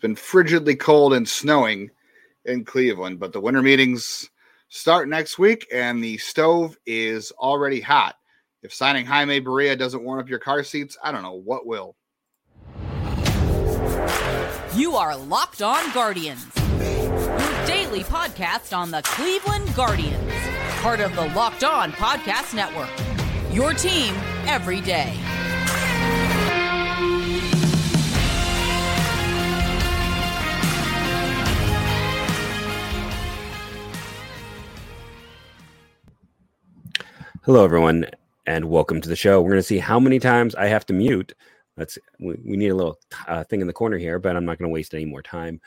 been frigidly cold and snowing in Cleveland, but the winter meetings start next week and the stove is already hot. If signing Jaime Barria doesn't warm up your car seats, I don't know what will. You are Locked On Guardians, your daily podcast on the Cleveland Guardians, part of the Locked On Podcast Network. Your team every day. Hello, everyone, and welcome to the show. We're going to see how many times I have to mute. Let's we, we need a little uh, thing in the corner here, but I'm not going to waste any more time.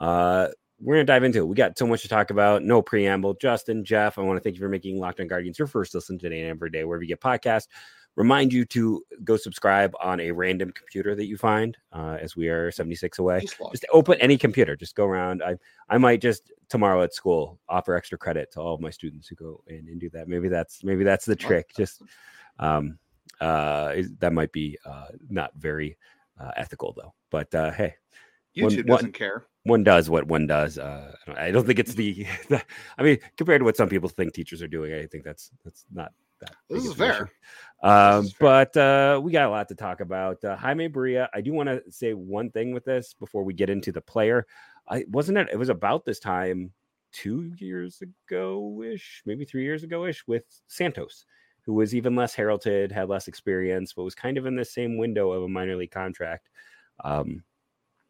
Uh, we're going to dive into it. We got so much to talk about. No preamble. Justin, Jeff, I want to thank you for making Locked On Guardians your first listen today and every day, wherever you get podcasts. Remind you to go subscribe on a random computer that you find, uh, as we are 76 away. Just Just open any computer. Just go around. I I might just tomorrow at school offer extra credit to all of my students who go in and do that. Maybe that's maybe that's the trick. Just um uh that might be uh not very uh, ethical though. But uh hey, One- YouTube one- doesn't care. One does what one does. Uh, I don't- I don't think it's the, I mean, compared to what some people think teachers are doing, I think that's that's not that. This is of an issue. fair. Um, This is fair. but uh, we got a lot to talk about. Uh, Jaime Barria, I do want to say one thing with this before we get into the player. I wasn't it. It was about this time two years ago ish, maybe three years ago ish, with Santos, who was even less heralded, had less experience, but was kind of in the same window of a minor league contract. Um,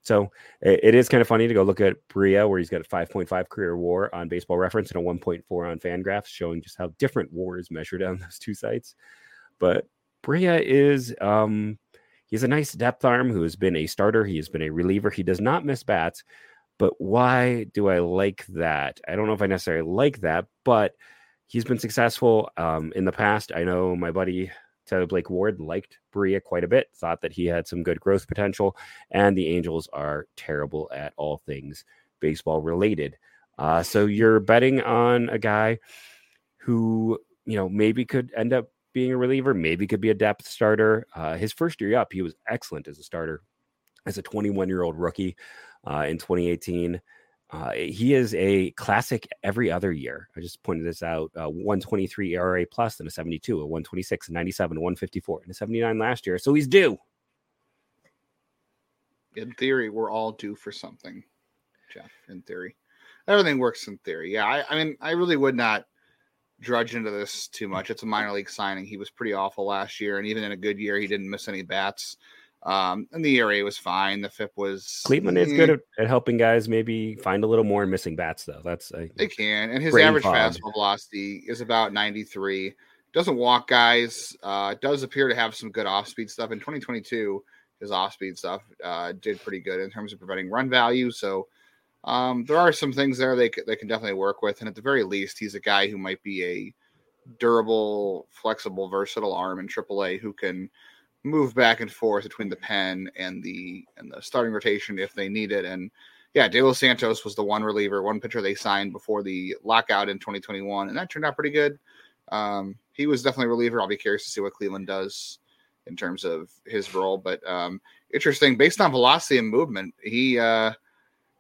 so it, is kind of funny to go look at Barria, where he's got a 5.5 career WAR on Baseball Reference and a 1.4 on Fangraphs, showing just how different WAR is measured on those two sites. But Barria is um, he's a nice depth arm who has been a starter. He has been a reliever. He does not miss bats. But why do I like that? I don't know if I necessarily like that, but he's been successful um, in the past. I know my buddy Tyler Blake Ward liked Barria quite a bit, thought that he had some good growth potential, and the Angels are terrible at all things baseball related. Uh, so you're betting on a guy who, you know, maybe could end up being a reliever, maybe could be a depth starter. Uh, his first year up, he was excellent as a starter, as a 21 year old rookie uh, in 2018. Uh, he is a classic every other year. I just pointed this out. Uh, 123 ERA plus and a 72, a 126, a 97, a 154, and a 79 last year. So he's due. In theory, we're all due for something, Jeff. In theory, everything works in theory. Yeah, I, I mean, I really would not drudge into this too much. It's a minor league signing. He was pretty awful last year, and even in a good year, he didn't miss any bats. Um, and the ERA was fine. The FIP was Cleveland is eh, good at, at helping guys maybe find a little more in missing bats, though. That's I, They can, and his average fog. fastball velocity is about 93. Doesn't walk guys. Uh, does appear to have some good off-speed stuff. In 2022, his off-speed stuff uh, did pretty good in terms of preventing run value. So um, there are some things there they they can definitely work with, and at the very least, he's a guy who might be a durable, flexible, versatile arm in AAA who can move back and forth between the pen and the and the starting rotation if they need it. And yeah, De Los Santos was the one reliever, one pitcher they signed before the lockout in 2021, and that turned out pretty good. Um, he was definitely a reliever. I'll be curious to see what Cleveland does in terms of his role. But um, interesting, based on velocity and movement, he uh,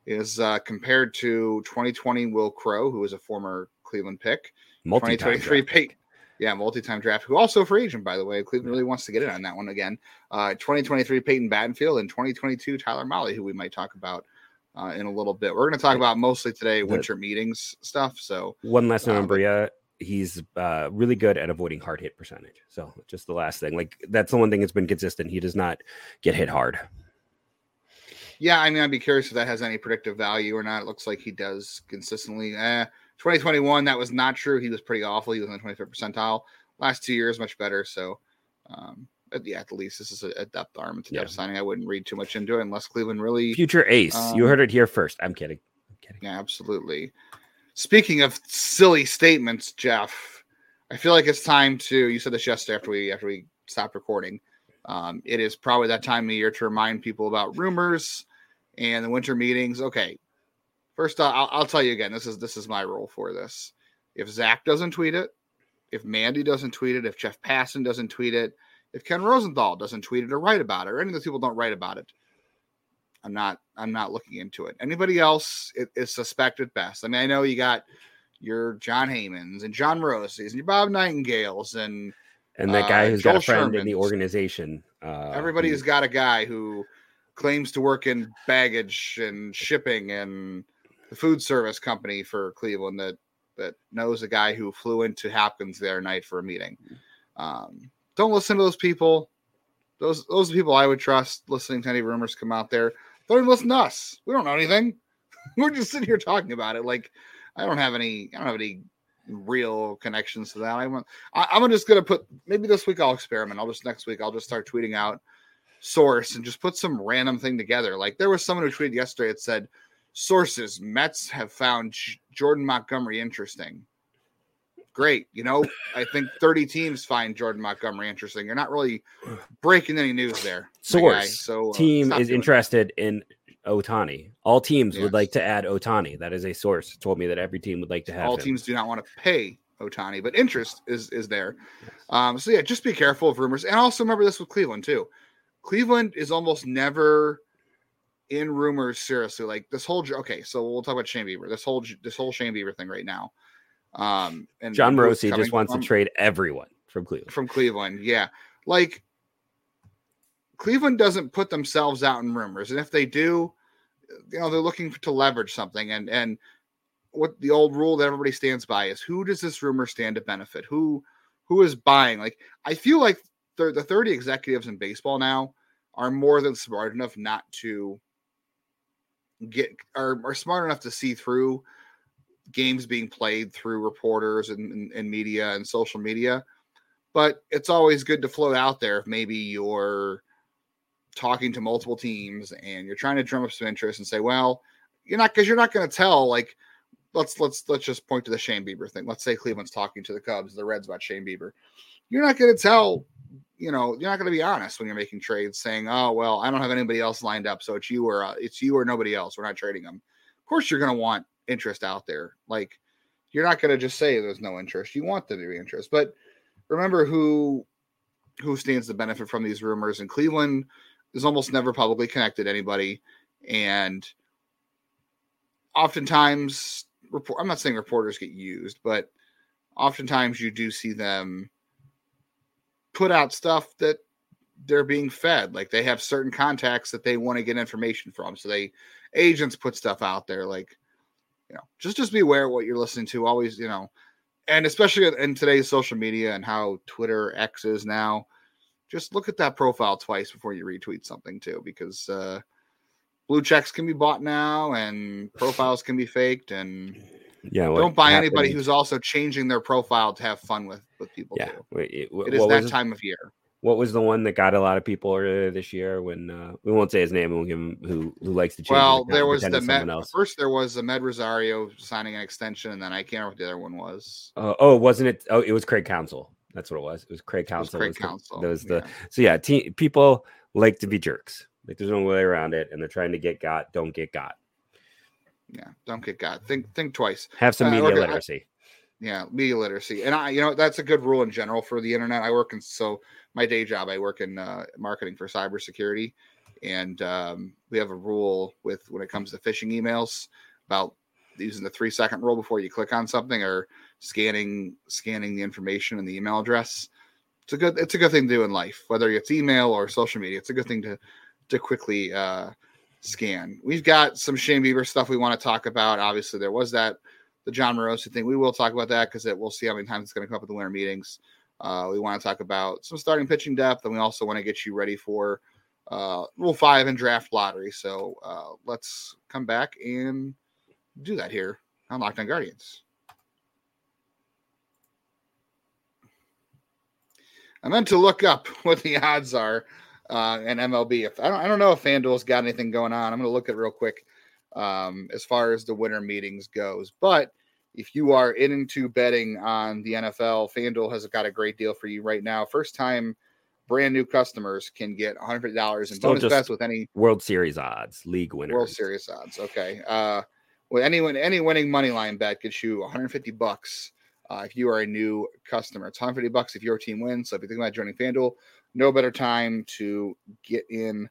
is uh, compared to 2020 Wil Crowe, who was a former Cleveland pick. multi 2023 Peyton. Yeah, multi-time draft, who also free agent, by the way. Cleveland really wants to get in on that one again. Uh, 2023 Peyton Battenfield and 2022 Tyler Mahle, who we might talk about uh, in a little bit. We're going to talk about mostly today winter meetings stuff. So One last note Uh, on Barria. He's uh, really good at avoiding hard hit percentage. So just the last thing, like that's the one thing that's been consistent. He does not get hit hard. yeah, I mean, I'd be curious if that has any predictive value or not. It looks like he does consistently. Eh, 2021, that was not true. He was pretty awful. He was in the 25th percentile. Last two years, much better. So, um, yeah, at the least, this is a, a depth arm. It's a depth Yeah. signing. I wouldn't read too much into it unless Cleveland really Future ace. you Um, heard it here first. I'm kidding. I'm kidding. Yeah, absolutely. Speaking of silly statements, Jeff, I feel like it's time to. You said this yesterday after we after we stopped recording. Um, it is probably that time of year to remind people about rumors and the winter meetings. Okay, first uh, I'll, I'll tell you again. This is this is my rule for this. If Zach doesn't tweet it, if Mandy doesn't tweet it, if Jeff Passan doesn't tweet it, if Ken Rosenthal doesn't tweet it or write about it, or any of those people don't write about it, I'm not I'm not looking into it. Anybody else is, is suspect at best. I mean, I know you got your Jon Heymans and Jon Morosis and your Bob Nightingales and and that guy uh, who's Joel got a friend in the organization. Uh, everybody's who- got a guy who claims to work in baggage and shipping and the food service company for Cleveland that that knows a guy who flew into Hopkins the other night for a meeting. Um, don't listen to those people. Those those people I would trust listening to any rumors come out there. Don't even listen to us. We don't know anything. We're just sitting here talking about it. Like I don't have any. I don't have any real connections to that. I want. I, I'm just gonna put. Maybe this week I'll experiment. I'll just next week I'll just start tweeting out source and just put some random thing together. Like there was someone who tweeted yesterday that said sources Mets have found Jordan Montgomery interesting. Great. You know, I think 30 teams find Jordan Montgomery interesting. You're not really breaking any news there. Source So uh, team is doing that. interested in Ohtani. All teams Yes. would like to add Ohtani. That is a source told me that every team would like to have All him. teams do not want to pay Ohtani, but interest is is there. Um, so yeah, just be careful of rumors, and also remember this with Cleveland too. Cleveland is almost never in rumors seriously. Like this whole okay, so we'll talk about Shane Bieber. This whole this whole Shane Bieber thing right now. Um, and Jon Morosi just wants from- to trade everyone from Cleveland. from Cleveland. Yeah. Like Cleveland doesn't put themselves out in rumors. And if they do, you know, they're looking to leverage something. And and what the old rule that everybody stands by is who does this rumor stand to benefit? Who who is buying? Like I feel like the, the 30 executives in baseball now are more than smart enough not to get are, are smart enough to see through games being played through reporters and, and, and media and social media but it's always good to float out there if maybe you're talking to multiple teams and you're trying to drum up some interest and say, well, you're not because you're not going to tell like let's let's let's just point to the Shane Bieber thing. Let's say Cleveland's talking to the Cubs, the Reds about Shane Bieber. You're not going to tell, you know, you're not going to be honest when you're making trades, saying, "Oh well, I don't have anybody else lined up, so it's you or uh, it's you or nobody else. We're not trading them." Of course, you're going to want interest out there. Like you're not going to just say there's no interest. You want there to be interest, but remember who who stands to benefit from these rumors. And Cleveland is almost never publicly connected anybody, and oftentimes, report. I'm not saying reporters get used, but oftentimes you do see them put out stuff that they're being fed. Like they have certain contacts that they want to get information from, so they agents put stuff out there. Like you know, just just be aware what you're listening to. Always, you know, and especially in today's social media and how Twitter X is now, just look at that profile twice before you retweet something too, because uh, blue checks can be bought now and profiles can be faked, and Yeah, what don't buy anybody who's also changing their profile to have fun with with people. yeah. wait, it- It is that time of year. What was the one that got a lot of people earlier this year? When uh, we won't say his name, we'll give him who who likes to change. Well, there was the Med, else. first. There was the Med Rosario signing an extension, and then I can't remember what the other one was. Uh, oh, wasn't it? Oh, it was Craig Counsell. That's what it was. It was Craig It was Counsell. Craig Counsell. That was the yeah. so yeah. Te- people like to be jerks. Like there's no way around it, and they're trying to get got. Don't get got. Yeah. Don't get got. Think think twice. Have some Uh, media okay, I- literacy. yeah media literacy and i you know that's a good rule in general for the internet i work in so my day job i work in uh, marketing for cybersecurity and um, we have a rule with when it comes to phishing emails about using the three second rule before you click on something or scanning scanning the information in the email address it's a good it's a good thing to do in life whether it's email or social media it's a good thing to to quickly uh, scan we've got some shane bieber stuff we want to talk about obviously there was that the Jon Morosi thing. We will talk about that because we'll see how many times it's going to come up at the winter meetings. Uh, we want to talk about some starting pitching depth, and we also want to get you ready for uh, Rule Five and draft lottery. So uh, let's come back and do that here on Locked On Guardians. I meant to look up what the odds are uh, in MLB. If I don't, I don't know if FanDuel's got anything going on. I'm going to look at it real quick um, as far as the winter meetings goes. But if you are into betting on the NFL, FanDuel has got a great deal for you right now. First time brand new customers can get $100 in Still bonus bets with any World Series odds, league winners. World Series odds. Okay. Uh, with anyone, any winning money line bet gets you 150 bucks uh, if you are a new customer. It's 150 bucks if your team wins. So if you think about joining FanDuel, no better time to get in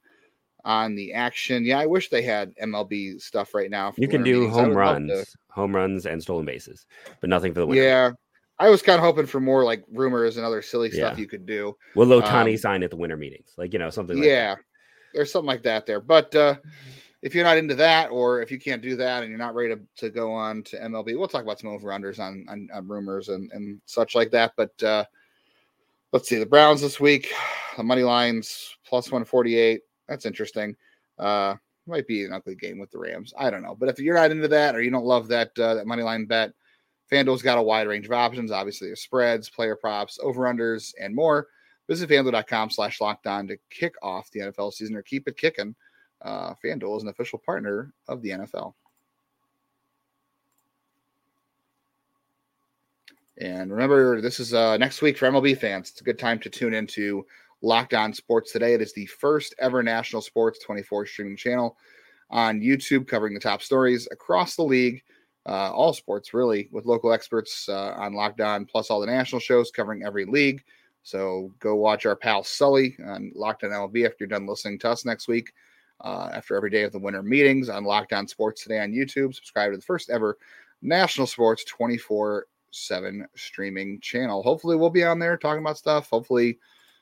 on the action. Yeah, I wish they had MLB stuff right now. You can do home runs, home runs, and stolen bases, but nothing for the winner. Yeah, I was kind of hoping for more like rumors and other silly stuff Yeah. you could do. Will Ohtani Um, sign at the winter meetings? Like you know something. Like yeah, there's something like that there. But uh, if you're not into that, or if you can't do that, and you're not ready to, to go on to MLB, we'll talk about some over unders on, on on rumors and and such like that. But uh, let's see the Browns this week. The money lines plus 148. That's interesting. Uh, might be an ugly game with the Rams. I don't know. But if you're not into that or you don't love that uh, that money line bet, FanDuel's got a wide range of options. Obviously, there's spreads, player props, over unders, and more. Visit fanduel.com slash lockdown to kick off the NFL season or keep it kicking. Uh, FanDuel is an official partner of the NFL. And remember, this is uh, next week for MLB fans. It's a good time to tune into Locked On Sports Today. It is the first ever national sports 24 streaming channel on YouTube covering the top stories across the league, uh, all sports really, with local experts uh, on Locked On, plus all the national shows covering every league. So go watch our pal Sully on Locked On MLB after you're done listening to us next week. Uh, after every day of the winter meetings on Locked On Sports Today on YouTube, subscribe to the first ever national sports 24 7 streaming channel. Hopefully, we'll be on there talking about stuff. Hopefully,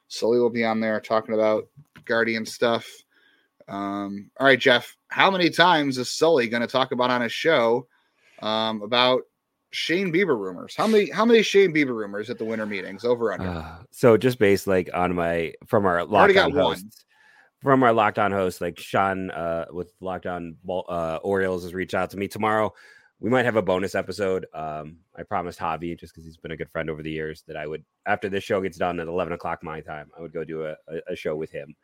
Sully will be on there talking about Guardian stuff. Um, all right, Jeff, how many times is Sully going to talk about on his show um, about Shane Bieber rumors? How many how many Shane Bieber rumors at the winter meetings over under? Uh, so just based like on my from our already got Locked On one. hosts, from our Locked On host, like Sean uh, with Locked On uh, Orioles has reached out to me tomorrow. We might have a bonus episode. Um, I promised Javi just because he's been a good friend over the years that I would after this show gets done at eleven o'clock my time, I would go do a, a, a show with him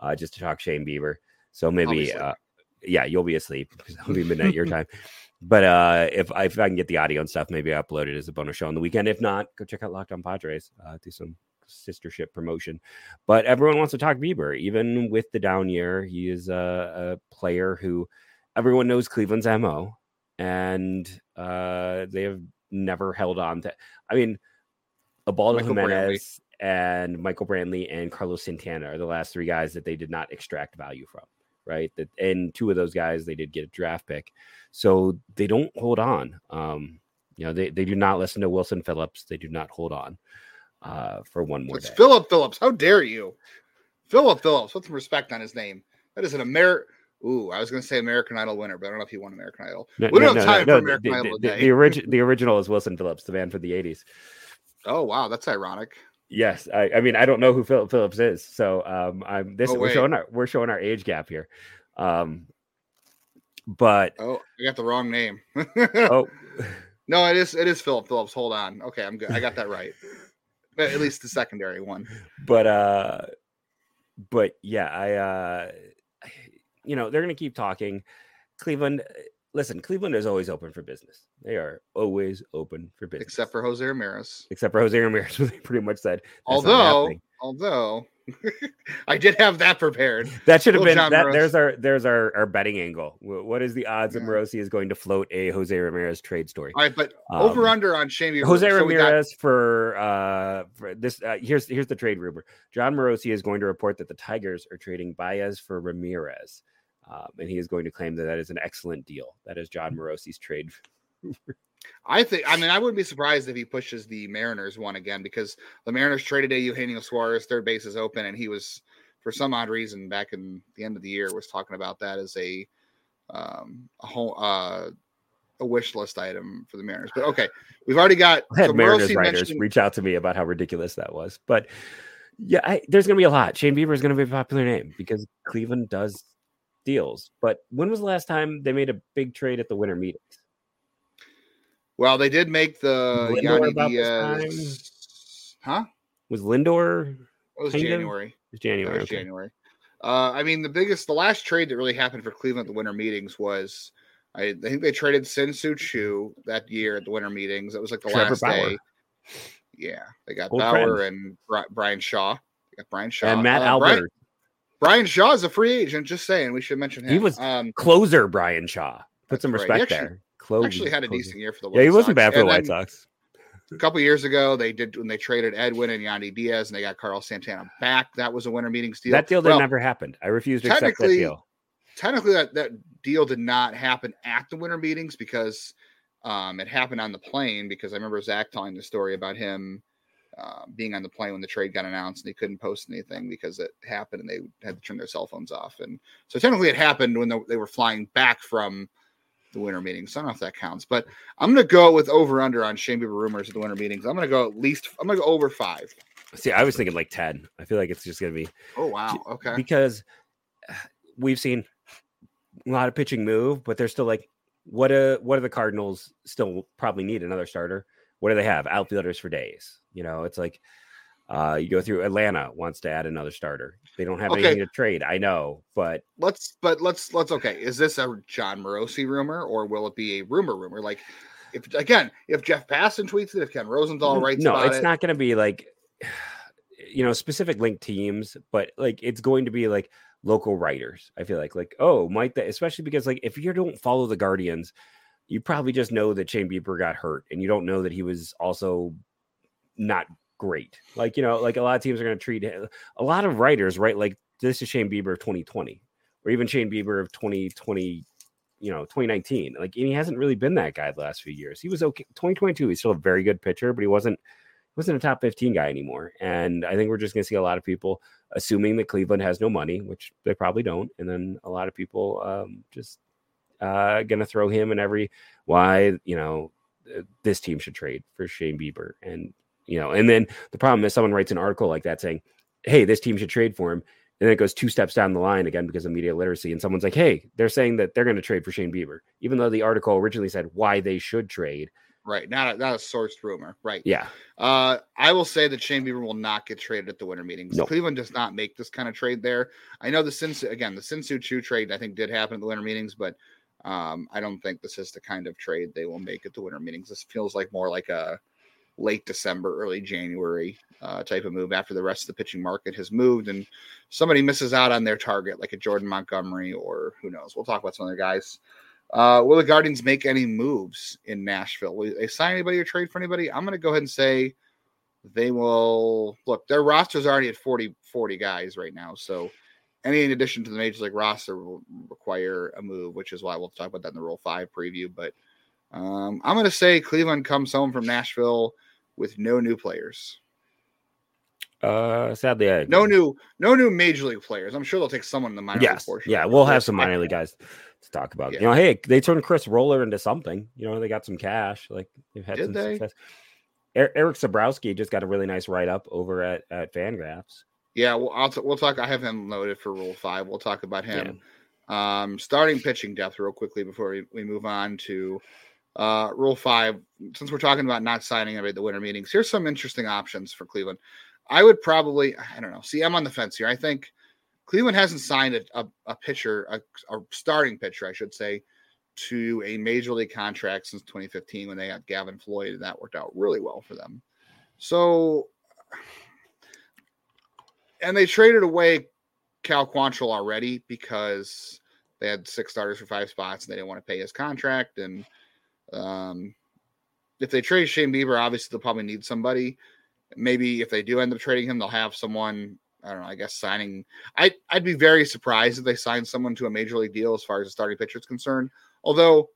uh, just to talk Shane Bieber. So maybe uh, yeah, you'll be asleep because it'll be midnight your time. But uh, if I, if I can get the audio and stuff, maybe I upload it as a bonus show on the weekend. If not, go check out Locked On Padres. Uh, do some sistership promotion. But everyone wants to talk Bieber, even with the down year. He is a, a player who everyone knows Cleveland's mo, and uh, they have never held on to. I mean, Ubaldo Michael Brantley. Jimenez and Michael Brantley and Carlos Santana are the last three guys that they did not extract value from. Right, that and two of those guys they did get a draft pick, so they don't hold on. Um, you know, they, they do not listen to Wilson Phillips. They do not hold on uh, for one more It's day. Philip Phillips. How dare you? Philip Phillips. Put some respect on his name. That is an American. Ooh, I was going to say American Idol winner, but I don't know if he won American Idol. No, we don't no, have time no, for American the, Idol the, today. the, origi- the original is Wilson Phillips, the band for the 80s. oh wow, that's ironic. Yes, I, I mean I don't know who Philip Phillips is, so um, I'm this Oh, we're showing our we're showing our age gap here, um, but Oh, I got the wrong name. oh no, it is it is Philip Phillips. Hold on. Okay, I'm good. I got that right. At at least the secondary one. but uh but yeah i uh you know they're gonna keep talking cleveland listen cleveland is always open for business they are always open for business Except for Jose Ramirez. except for jose ramirez who they pretty much said Although, although I did have that prepared. that should have little been that Morosi. there's our there's our, our betting angle what is the odds that Yeah. morosi is going to float a jose ramirez trade story All right, but Um, over under on Shane. Jose So we got- Ramirez for uh for this uh, here's here's the trade rumor. Jon Morosi is going to report that the Tigers are trading Baez for Ramirez. Um, and he is going to claim that that is an excellent deal. That is Jon Morosi's trade. I think. I mean, I wouldn't be surprised if he pushes the Mariners one again because the Mariners traded a Eugenio Suarez. Third base is open, and he was, for some odd reason, back in the end of the year, was talking about that as a, um, a whole, uh, a wish list item for the Mariners. But okay, we've already got. I had so Mariners Morosi writers mentioned- reach out to me about how ridiculous that was. But yeah, I, there's going to be a lot. Shane Bieber is going to be a popular name because Cleveland does deals. But when was the last time they made a big trade at the winter meetings? Well, they did make the Lindor Yandy Diaz. Huh? Was Lindor It was Kind of. January. it was January? was okay. January. Uh, I mean, the biggest, the last trade that really happened for Cleveland at the winter meetings was, I, I think they traded Shin-Soo Choo that year at the winter meetings. That was like the Trevor last Bauer. day. Yeah, they got Old Bauer friend. and Bryan Shaw. They got Bryan Shaw And Matt Uh, Albers. Bryan, Bryan Shaw is a free agent. Just saying, we should mention him. He was um, closer Bryan Shaw. Put some right. Respect actually- there. Close, actually had a decent year for the. White Yeah, he wasn't Sox. bad for the White Sox. a couple years ago, they did when they traded Edwin and Yandy Diaz, and they got Carl Santana back. That was a winter meetings deal. That deal Well, never happened. I refuse to accept that technically- deal. technically that, that deal did not happen at the winter meetings because um, it happened on the plane because I remember Zach telling the story about him uh, being on the plane when the trade got announced and they couldn't post anything because it happened and they had to turn their cell phones off. And so technically it happened when they were flying back from the winter meetings. So I don't know if that counts, but I'm going to go with over under on Shane Bieber rumors at the winter meetings. I'm going to go at least, I'm going to go over five. See, I was thinking like 10. I feel like it's just going to be Oh, wow. Okay. because uh, we've seen a lot of pitching move, but they're still like, what a what do the Cardinals still probably need another starter? What do they have? Outfielders for days. You know, it's like uh you go through Atlanta wants to add another starter. They don't have Okay. anything to trade. I know, but let's but let's let's okay is this a jon morosi rumor or will it be a rumor rumor like if again if jeff passan tweets it if ken rosenthal writes no, it's it not going to be like you know specific link teams, but like it's going to be like local writers. I feel like like oh might that especially because like if you don't follow the Guardians, you probably just know that Shane Bieber got hurt, and you don't know that he was also not great. Like you know, like a lot of teams are going to treat him- a lot of writers right like this is Shane Bieber of 2020, or even Shane Bieber of 2020 you know 2019 like and he hasn't really been that guy the last few years he was okay 2022 he's still a very good pitcher but he wasn't wasn't a top 15 guy anymore and i think we're just going to see a lot of people assuming that cleveland has no money which they probably don't and then a lot of people um, just uh, going to throw him in every why you know uh, this team should trade for shane bieber and you know and then the problem is someone writes an article like that saying hey this team should trade for him and then it goes two steps down the line again because of media literacy. And someone's like, hey, they're saying that they're going to trade for Shane Bieber, even though the article originally said why they should trade. right not a, not a sourced rumor right Yeah. uh i will say that shane bieber will not get traded at the winter meetings No. cleveland does not make this kind of trade there i know the sinsu again the shin-soo choo trade i think did happen at the winter meetings but um i don't think this is the kind of trade they will make at the winter meetings this feels like more like a late December, early January uh, type of move after the rest of the pitching market has moved and somebody misses out on their target, like a Jordan Montgomery or who knows. We'll talk about some other guys. Uh, will the Guardians make any moves in Nashville? Will they sign anybody or trade for anybody? I'm going to go ahead and say they will look, their roster's already at 40, 40 guys right now. So any in addition to the major league roster will require a move, which is why we'll talk about that in the Rule Five preview. But um, I'm going to say Cleveland comes home from Nashville with no new players, Uh, sadly, I no new, no new major league players. I'm sure they'll take someone in the minor league portion. Yeah, we'll have some minor league guys to talk about. Yeah. You know, hey, they turned Chris Roller into something. You know, they got some cash. Like they've had Did some they? success. Er- Erik Sabrowski just got a really nice write up over at at Fangraphs. Yeah, well, t- we'll talk. I have him loaded for Rule Five. We'll talk about him. Um, starting pitching depth real quickly before we, we move on to uh, Rule Five. Since we're talking about not signing at the winter meetings, here's some interesting options for Cleveland. I would probably, I don't know. See, I'm on the fence here. I think Cleveland hasn't signed a, a, a pitcher, a, a starting pitcher, I should say, to a major league contract since 2015 when they got Gavin Floyd, and that worked out really well for them. So, and they traded away Cal Quantrill already because they had six starters for five spots and they didn't want to pay his contract. And um, if they trade Shane Bieber, obviously they'll probably need somebody. Maybe if they do end up trading him, they'll have someone. I don't know. I guess signing. I I'd be very surprised if they sign someone to a major league deal as far as a starting pitcher is concerned. Although,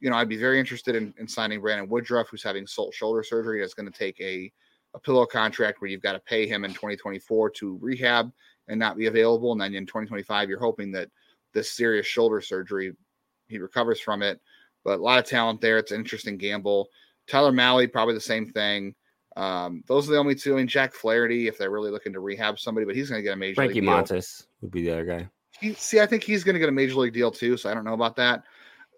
you know, I'd be very interested in, in signing Brandon Woodruff, who's having shoulder surgery. That's going to take a a pillow contract where you've got to pay him in 2024 to rehab and not be available. And then in 2025, you're hoping that this serious shoulder surgery, he recovers from it. But a lot of talent there. It's an interesting gamble. Tyler Mahle, probably the same thing. Um, those are the only two. I mean, Jack Flaherty, if they're really looking to rehab somebody, but he's going to get a major Frankie league deal. Montas would be the other guy. He, see, I think he's going to get a major league deal too. So I don't know about that.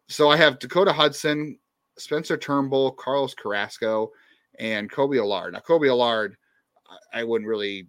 So I have Dakota Hudson, Spencer Turnbull, Carlos Carrasco, and Kolby Allard. Now, Kolby Allard, I- I wouldn't really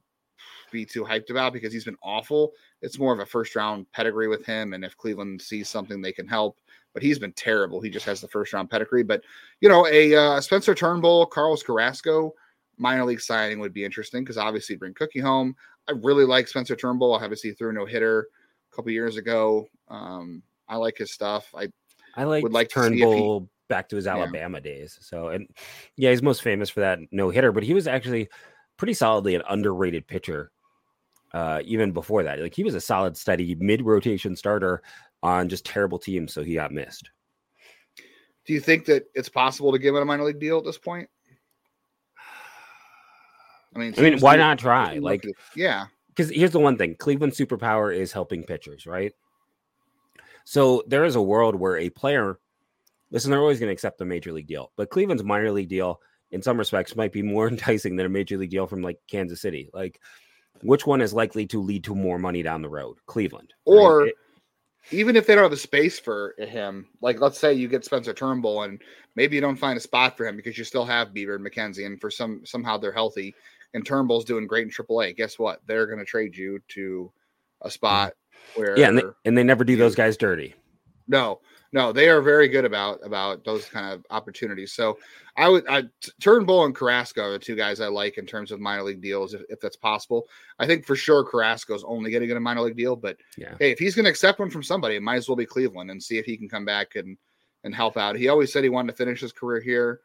be too hyped about because he's been awful. It's more of a first round pedigree with him. And if Cleveland sees something, they can help. But he's been terrible. He just has the first round pedigree. But, you know, a uh, Spencer Turnbull, Carlos Carrasco, minor league signing would be interesting because obviously bring Cookie home. I really like Spencer Turnbull. I obviously, threw no hitter a couple years ago. Um, I like his stuff. I I like Would like to see if he- Turnbull back to his Alabama yeah. days. So, and yeah, he's most famous for that no hitter, but he was actually pretty solidly an underrated pitcher uh, even before that. Like he was a solid, steady mid rotation starter on just terrible teams, so he got missed. Do you think that it's possible to give him a minor league deal at this point? I mean, I mean, why not try? Like, yeah, because here's the one thing: Cleveland superpower is helping pitchers, right? So there is a world where a player, listen, they're always going to accept a major league deal, but Cleveland's minor league deal, in some respects, might be more enticing than a major league deal from like Kansas City. Like, which one is likely to lead to more money down the road? Cleveland, or right? even if they don't have the space for him, like let's say you get Spencer Turnbull and maybe you don't find a spot for him because you still have Bieber and McKenzie, and for some somehow they're healthy and Turnbull's doing great in AAA. Guess what? They're going to trade you to a spot mm. where yeah, and they, and they never do those guys dirty. No, no, they are very good about about those kind of opportunities. So I would I Turnbull and Carrasco are the two guys I like in terms of minor league deals, if, if that's possible. I think for sure Carrasco's only going to get a minor league deal, but yeah. hey, if he's going to accept one from somebody, it might as well be Cleveland and see if he can come back and and help out. He always said he wanted to finish his career here.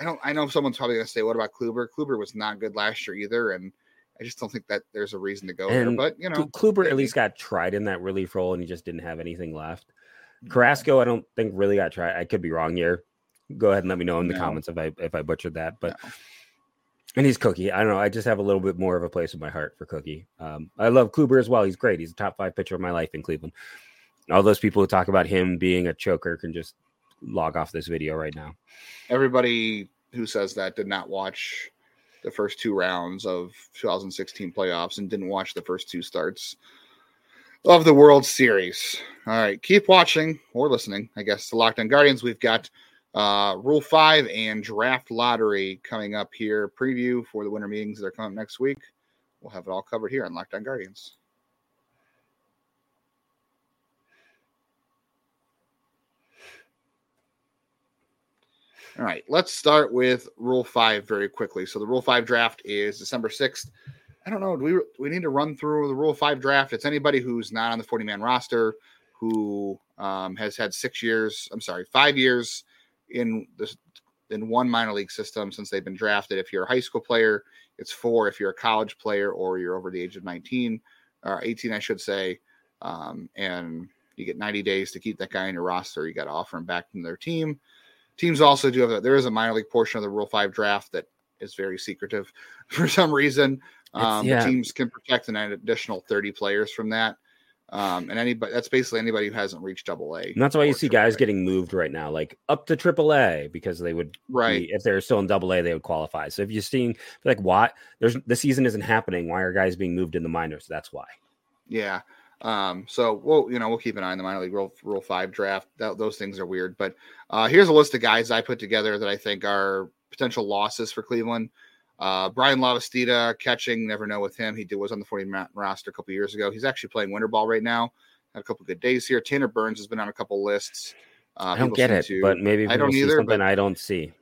I don't. I know someone's probably going to say, "What about Kluber?" Kluber was not good last year either, and I just don't think that there's a reason to go and there. But you know, Kluber at least got tried in that relief role, and he just didn't have anything left. Carrasco, I don't think really got tried. I could be wrong here. Go ahead and let me know in the no. comments if I if I butchered that. But no. and he's Cookie. I don't know. I just have a little bit more of a place in my heart for Cookie. Um, I love Kluber as well. He's great. He's a top five pitcher of my life in Cleveland. All those people who talk about him being a choker can just log off this video right now. Everybody who says that did not watch the first two rounds of 2016 playoffs and didn't watch the first two starts of the World Series. All right, keep watching or listening, I guess, to Locked On Guardians. We've got uh, Rule 5 and Draft Lottery coming up here. Preview for the winter meetings that are coming next week. We'll have it all covered here on Locked On Guardians. All right, let's start with Rule Five very quickly. So the Rule Five draft is December sixth. I don't know. Do we we need to run through the Rule Five draft? It's anybody who's not on the forty man roster who um, has had six years. I'm sorry, five years in this in one minor league system since they've been drafted. If you're a high school player, it's four. If you're a college player or you're over the age of 19 or 18, I should say, um, and you get 90 days to keep that guy on your roster. You got to offer him back to their team. Teams also do have that. There is a minor league portion of the Rule Five draft that is very secretive for some reason. Um, yeah. Teams can protect an additional 30 players from that. Um, and anybody that's basically anybody who hasn't reached double A. And that's why you see guys getting moved right now, like up to triple A, because they would right be, if they're still in double A, they would qualify. So if you're seeing like why there's the season isn't happening, why are guys being moved in the minors? That's why. Yeah. Um, so we'll, you know, we'll keep an eye on the minor league rule, rule five draft. That, those things are weird, but uh, here's a list of guys I put together that I think are potential losses for Cleveland. Uh, Bryan Lavastida catching, never know with him. He did was on the 40 man roster a couple years ago. He's actually playing winter ball right now. Had a couple good days here. Tanner Burns has been on a couple lists. Uh, I don't get it, to, but maybe I don't either. Something I don't see.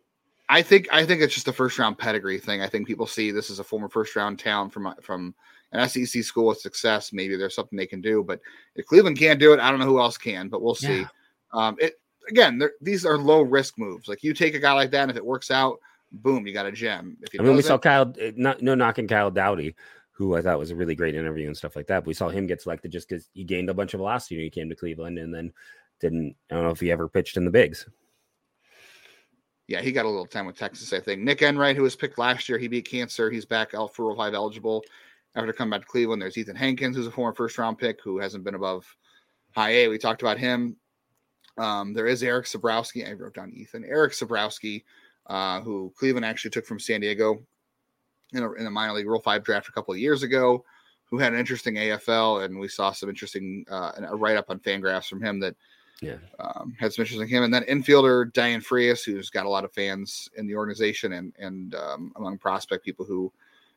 I think I think it's just a first round pedigree thing. I think people see this as a former first round talent from from an SEC school with success, maybe there's something they can do. But if Cleveland can't do it, I don't know who else can. But we'll see. Yeah. Um, it again, these are low risk moves. Like you take a guy like that, and if it works out, boom, you got a gem. If I mean, we saw Kyle, eh, not no knocking Kyle Dowdy, who I thought was a really great interview and stuff like that. But we saw him get selected just because he gained a bunch of velocity when he came to Cleveland, and then didn't. I don't know if he ever pitched in the bigs. Yeah, he got a little time with Texas, I think. Nick Enright, who was picked last year, he beat cancer. He's back out for five eligible after coming back to Cleveland. There's Ethan Hankins, who's a former first round pick who hasn't been above high A. We talked about him. Um, there is Erik Sabrowski. I wrote down Ethan. Erik Sabrowski, uh, who Cleveland actually took from San Diego in a, in a minor league Rule 5 draft a couple of years ago, who had an interesting AFL. And we saw some interesting, uh, a write up on Fangraphs from him that yeah. Um, had some interesting him. And then infielder Dayan Frias, who's got a lot of fans in the organization and, and um, among prospect people who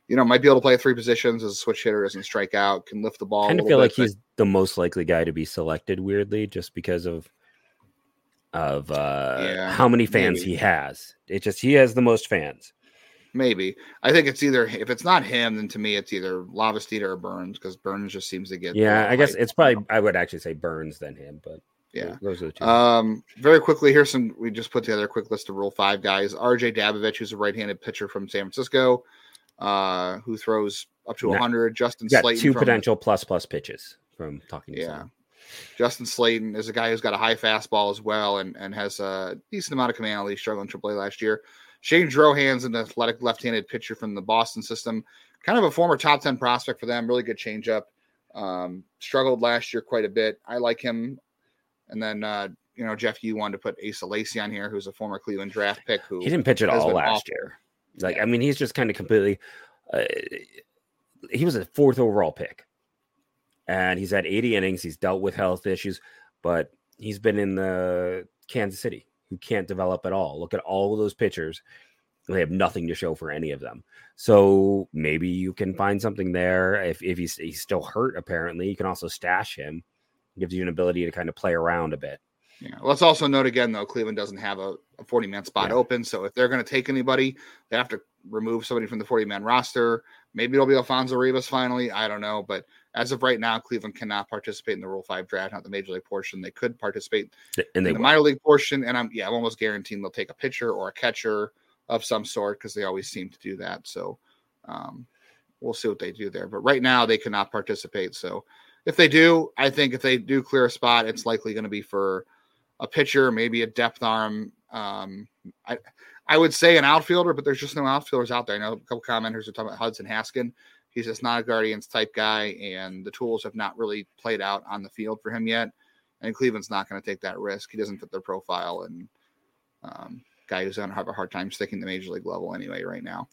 you know, might be able to play three positions as a switch hitter, doesn't strike out, can lift the ball. I kind of feel bit, like he's the most likely guy to be selected, weirdly, just because of of uh yeah, how many fans maybe. he has. It just he has the most fans. Maybe I think it's either if it's not him, then to me it's either Lavastida or Burns because Burns just seems to get. Yeah, I guess it's probably I would actually say Burns than him, but Yeah. Those are the two. Um, very quickly, here's some. We just put together a quick list of Rule Five guys. RJ Dabovich, who's a right-handed pitcher from San Francisco, uh, who throws up to 100. Justin got Slaten, two potential plus plus pitches from talking to Yeah. someone. Justin Slaten is a guy who's got a high fastball as well, and and has a decent amount of command. At least struggled in AAA last year. Shane Drohan's an athletic left-handed pitcher from the Boston system, kind of a former top 10 prospect for them. Really good changeup. Um, struggled last year quite a bit. I like him. And then uh, you know, Jeff, you wanted to put Asa Lacy on here, who's a former Cleveland draft pick who He didn't pitch at all last year. Like, Yeah. I mean, he's just kind of completely. Uh, he was a fourth overall pick, and he's had 80 innings. He's dealt with health issues, but he's been in the Kansas City, who can't develop at all. Look at all of those pitchers; they have nothing to show for any of them. So maybe you can find something there. If if he's he's still hurt, apparently, you can also stash him. Gives you an ability to kind of play around a bit. Yeah. Let's also note again, though, Cleveland doesn't have a, a 40 man spot Yeah. open. So if they're going to take anybody, they have to remove somebody from the 40 man roster. Maybe it'll be Alfonso Rivas finally. I don't know. But as of right now, Cleveland cannot participate in the Rule 5 draft, not the major league portion. They could participate in the will. minor league portion. And I'm, yeah, I'm almost guaranteeing they'll take a pitcher or a catcher of some sort because they always seem to do that. So um, we'll see what they do there. But right now, they cannot participate. So if they do, I think if they do clear a spot, it's likely going to be for a pitcher, maybe a depth arm. Um, I I would say an outfielder, but there's just no outfielders out there. I know a couple commenters are talking about Hudson Haskin. He's just not a Guardians type guy, and the tools have not really played out on the field for him yet. And Cleveland's not going to take that risk. He doesn't fit their profile, and um, guy who's going to have a hard time sticking the major league level anyway right now.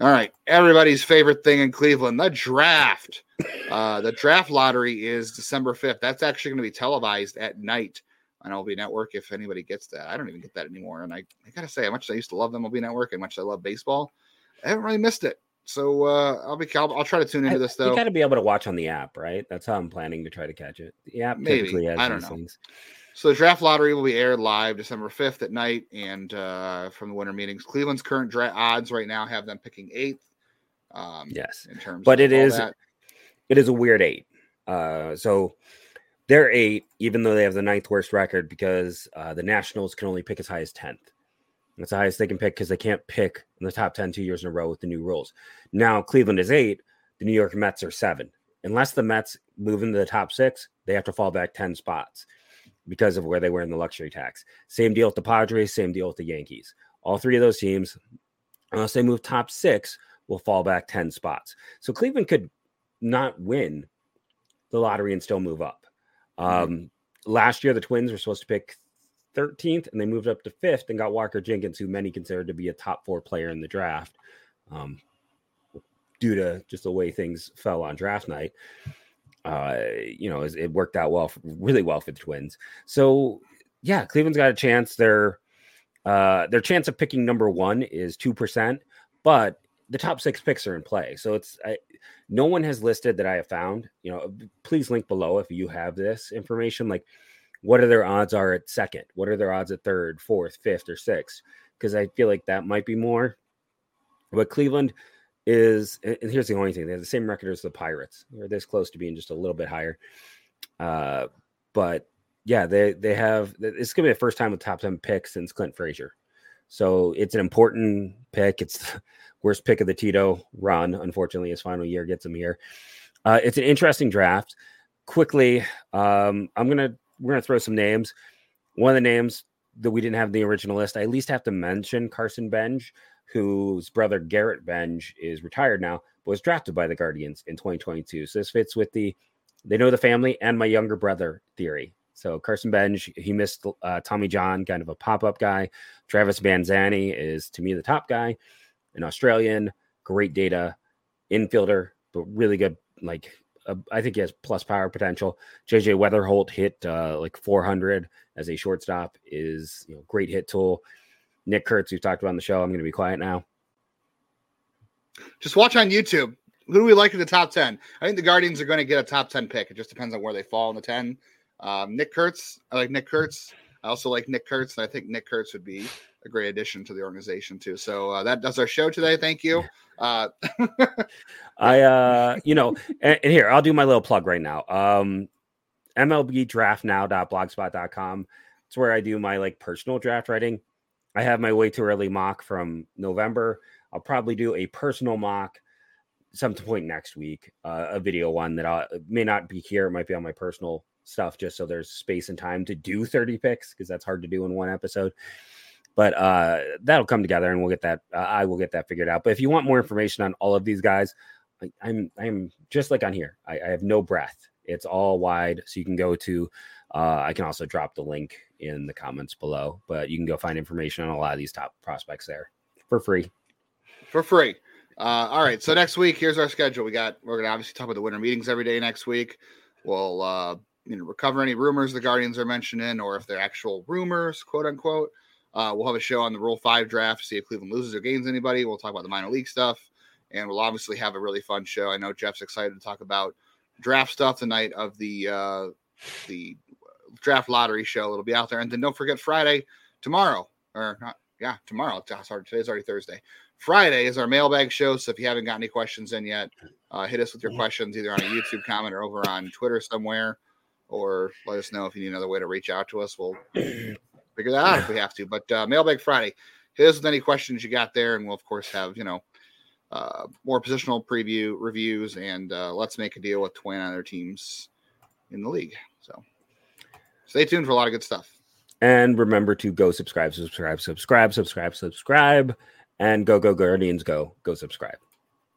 All right, everybody's favorite thing in Cleveland, the draft. Uh, the draft lottery is December 5th. That's actually going to be televised at night on MLB Network if anybody gets that. I don't even get that anymore. And I, I got to say, how much I used to love the MLB Network and how much I love baseball. I haven't really missed it. So uh, I'll be I'll, I'll try to tune into this though. You got to be able to watch on the app, right? That's how I'm planning to try to catch it. The app Maybe. typically has I don't these know. things. So the draft lottery will be aired live December 5th at night and uh, from the winter meetings. Cleveland's current draft odds right now have them picking eighth. Um, Yes, in terms But it is- that. it is a weird eight. Uh, so they're eight, even though they have the ninth worst record, because uh, the Nationals can only pick as high as tenth. That's the highest they can pick because they can't pick in the top ten two years in a row with the new rules. Now Cleveland is eight. The New York Mets are seven. Unless the Mets move into the top six, they have to fall back ten spots because of where they were in the luxury tax. Same deal with the Padres. Same deal with the Yankees. All three of those teams, unless they move top six, will fall back 10 spots. So Cleveland could not win the lottery and still move up. Um, last year, the Twins were supposed to pick 13th and they moved up to fifth and got Walker Jenkins, who many considered to be a top four player in the draft um, due to just the way things fell on draft night. Uh, you know, it worked out well, for, really well for the Twins. So, yeah, Cleveland's got a chance. Their uh, their chance of picking number one is two percent, but the top six picks are in play. So it's I, no one has listed that I have found. You know, please link below if you have this information. Like, what are their odds are at second? What are their odds at third, fourth, fifth, or sixth? Because I feel like that might be more. But Cleveland is, and here's the only thing: they have the same record as the Pirates. They're this close to being just a little bit higher. Uh, but yeah, they they have. It's gonna be the first time with top ten picks since Clint Frazier. So it's an important pick. It's the worst pick of the Tito run. Unfortunately, his final year gets him here. Uh, it's an interesting draft. Quickly, um, I'm gonna we're gonna throw some names. One of the names that we didn't have in the original list, I at least have to mention Carson Benge, whose brother Garrett Benge is retired now, but was drafted by the Guardians in 2022. So this fits with the they know the family and my younger brother theory. So Carson Benge, he missed uh, Tommy John, kind of a pop up guy. Travis Bazzana is to me the top guy, an Australian, great data infielder, but really good. Like uh, I think he has plus power potential. JJ Wetherholt hit uh, like 400 as a shortstop, is you know great hit tool. Nick Kurtz, we've talked about on the show. I'm going to be quiet now. Just watch on YouTube. Who do we like in the top 10? I think the Guardians are going to get a top 10 pick. It just depends on where they fall in the 10. Um, Nick Kurtz. I like Nick Kurtz. I also like Nick Kurtz. And I think Nick Kurtz would be a great addition to the organization, too. So uh, that does our show today. Thank you. Uh, I, uh, you know, and, and here I'll do my little plug right now. Um, mlbdraftnow.blogspot.com. It's where I do my like personal draft writing. I have my way too early mock from November. I'll probably do a personal mock some point next week, uh, a video one that I may not be here. It might be on my personal stuff, just so there's space and time to do 30 picks because that's hard to do in one episode. But uh, that'll come together, and we'll get that. Uh, I will get that figured out. But if you want more information on all of these guys, I, I'm I'm just like on here. I, I have no breath. It's all wide, so you can go to. Uh, I can also drop the link in the comments below, but you can go find information on a lot of these top prospects there for free. For free. Uh, all right. So next week, here's our schedule. We got we're gonna obviously talk about the winter meetings every day next week. We'll uh, you know recover any rumors the Guardians are mentioning, or if they're actual rumors, quote unquote. Uh, we'll have a show on the Rule Five draft, see if Cleveland loses or gains anybody. We'll talk about the minor league stuff, and we'll obviously have a really fun show. I know Jeff's excited to talk about draft stuff the night of the uh, the draft lottery show. It'll be out there, and then don't forget Friday tomorrow or not. Yeah, tomorrow. Sorry, today's already Thursday. Friday is our mailbag show. So if you haven't got any questions in yet, uh, hit us with your questions either on a YouTube comment or over on Twitter somewhere, or let us know if you need another way to reach out to us. We'll figure that out if we have to. But uh, mailbag Friday, hit us with any questions you got there, and we'll of course have you know uh, more positional preview reviews and uh, let's make a deal with 29 other teams in the league. So stay tuned for a lot of good stuff. And remember to go subscribe, subscribe, subscribe, subscribe, subscribe, and go, go, Guardians, go, go subscribe.